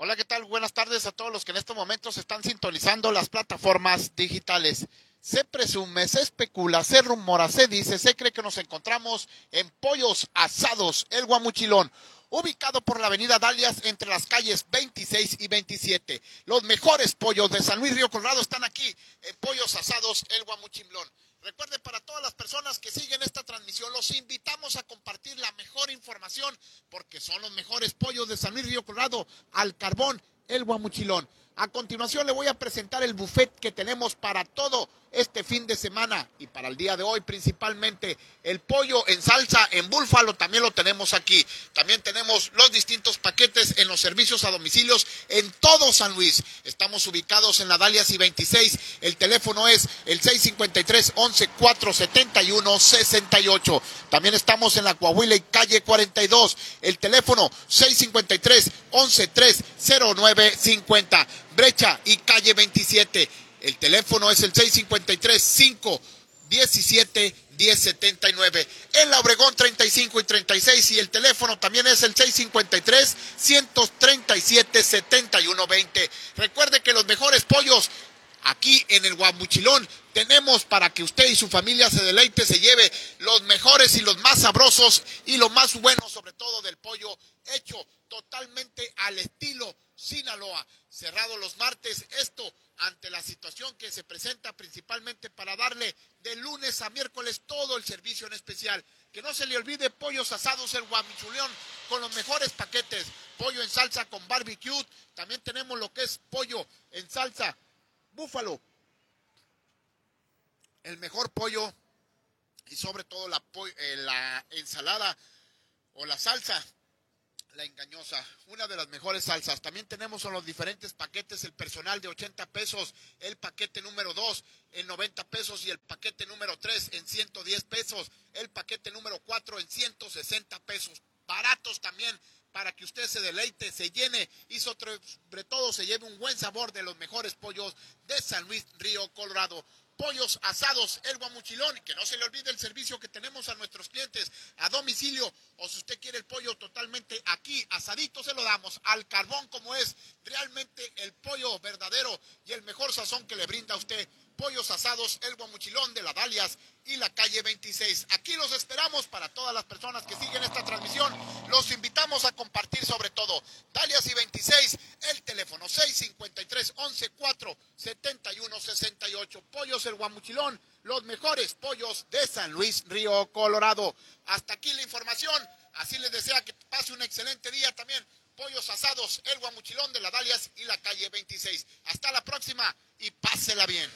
Hola, ¿qué tal? Buenas tardes a todos los que en estos momentos están sintonizando las plataformas digitales. Se presume, se especula, se rumora, se dice, se cree que nos encontramos en Pollos Asados, el Guamuchilón, ubicado por la avenida Dalias entre las calles 26 y 27. Los mejores pollos de San Luis Río Colorado están aquí en Pollos Asados, el Guamuchilón. Recuerden, para todas las personas que siguen esta transmisión, los invitamos a compartir la mejor información porque son los mejores pollos de San Luis Río Colorado al carbón, el guamuchilón. A continuación le voy a presentar el buffet que tenemos para todo este fin de semana y para el día de hoy principalmente el pollo en salsa en búfalo también lo tenemos aquí. También tenemos los distintos paquetes en los servicios a domicilios en todo San Luis. Estamos ubicados en la Dalias y 26. El teléfono es el 653 11 471 68. También estamos en la Coahuila y calle 42. El teléfono 653 11 3 09 50. Brecha y calle 27 el teléfono es el 653-517-1079. En la Obregón 35 y 36 y el teléfono también es el 653-137-7120. Recuerde que los mejores pollos aquí en el Guamuchilón tenemos para que usted y su familia se deleite, se lleve los mejores y los más sabrosos y lo más bueno sobre todo del pollo hecho totalmente al estilo Sinaloa. Cerrado los martes, esto ante la situación que se presenta principalmente para darle de lunes a miércoles todo el servicio en especial. Que no se le olvide pollos asados el guamichuleón con los mejores paquetes. Pollo en salsa con barbecue. También tenemos lo que es pollo en salsa búfalo. El mejor pollo y sobre todo la, eh, la ensalada o la salsa la engañosa, una de las mejores salsas. También tenemos en los diferentes paquetes el personal de 80 pesos, el paquete número 2 en 90 pesos y el paquete número 3 en 110 pesos, el paquete número 4 en 160 pesos. Baratos también para que usted se deleite, se llene y sobre todo se lleve un buen sabor de los mejores pollos de San Luis Río Colorado pollos asados El Guamuchilón. Que no se le olvide el servicio que tenemos a nuestros clientes a domicilio. O si usted quiere el pollo totalmente aquí, asadito, se lo damos al carbón como es realmente el pollo verdadero y el mejor sazón que le brinda a usted. Pollos asados El Guamuchilón de la Dalias y la calle 26. Aquí los esperamos para todas las personas que siguen esta transmisión. Los invitamos a compartir sobre todo. Dalias y 26, el teléfono 653 11 4 71 68. Pollos El Guamuchilón, los mejores pollos de San Luis Río Colorado. Hasta aquí la información. Así les desea que pase un excelente día también. Pollos asados, el guamuchilón de la Dalias y la calle 26. Hasta la próxima y pásela bien.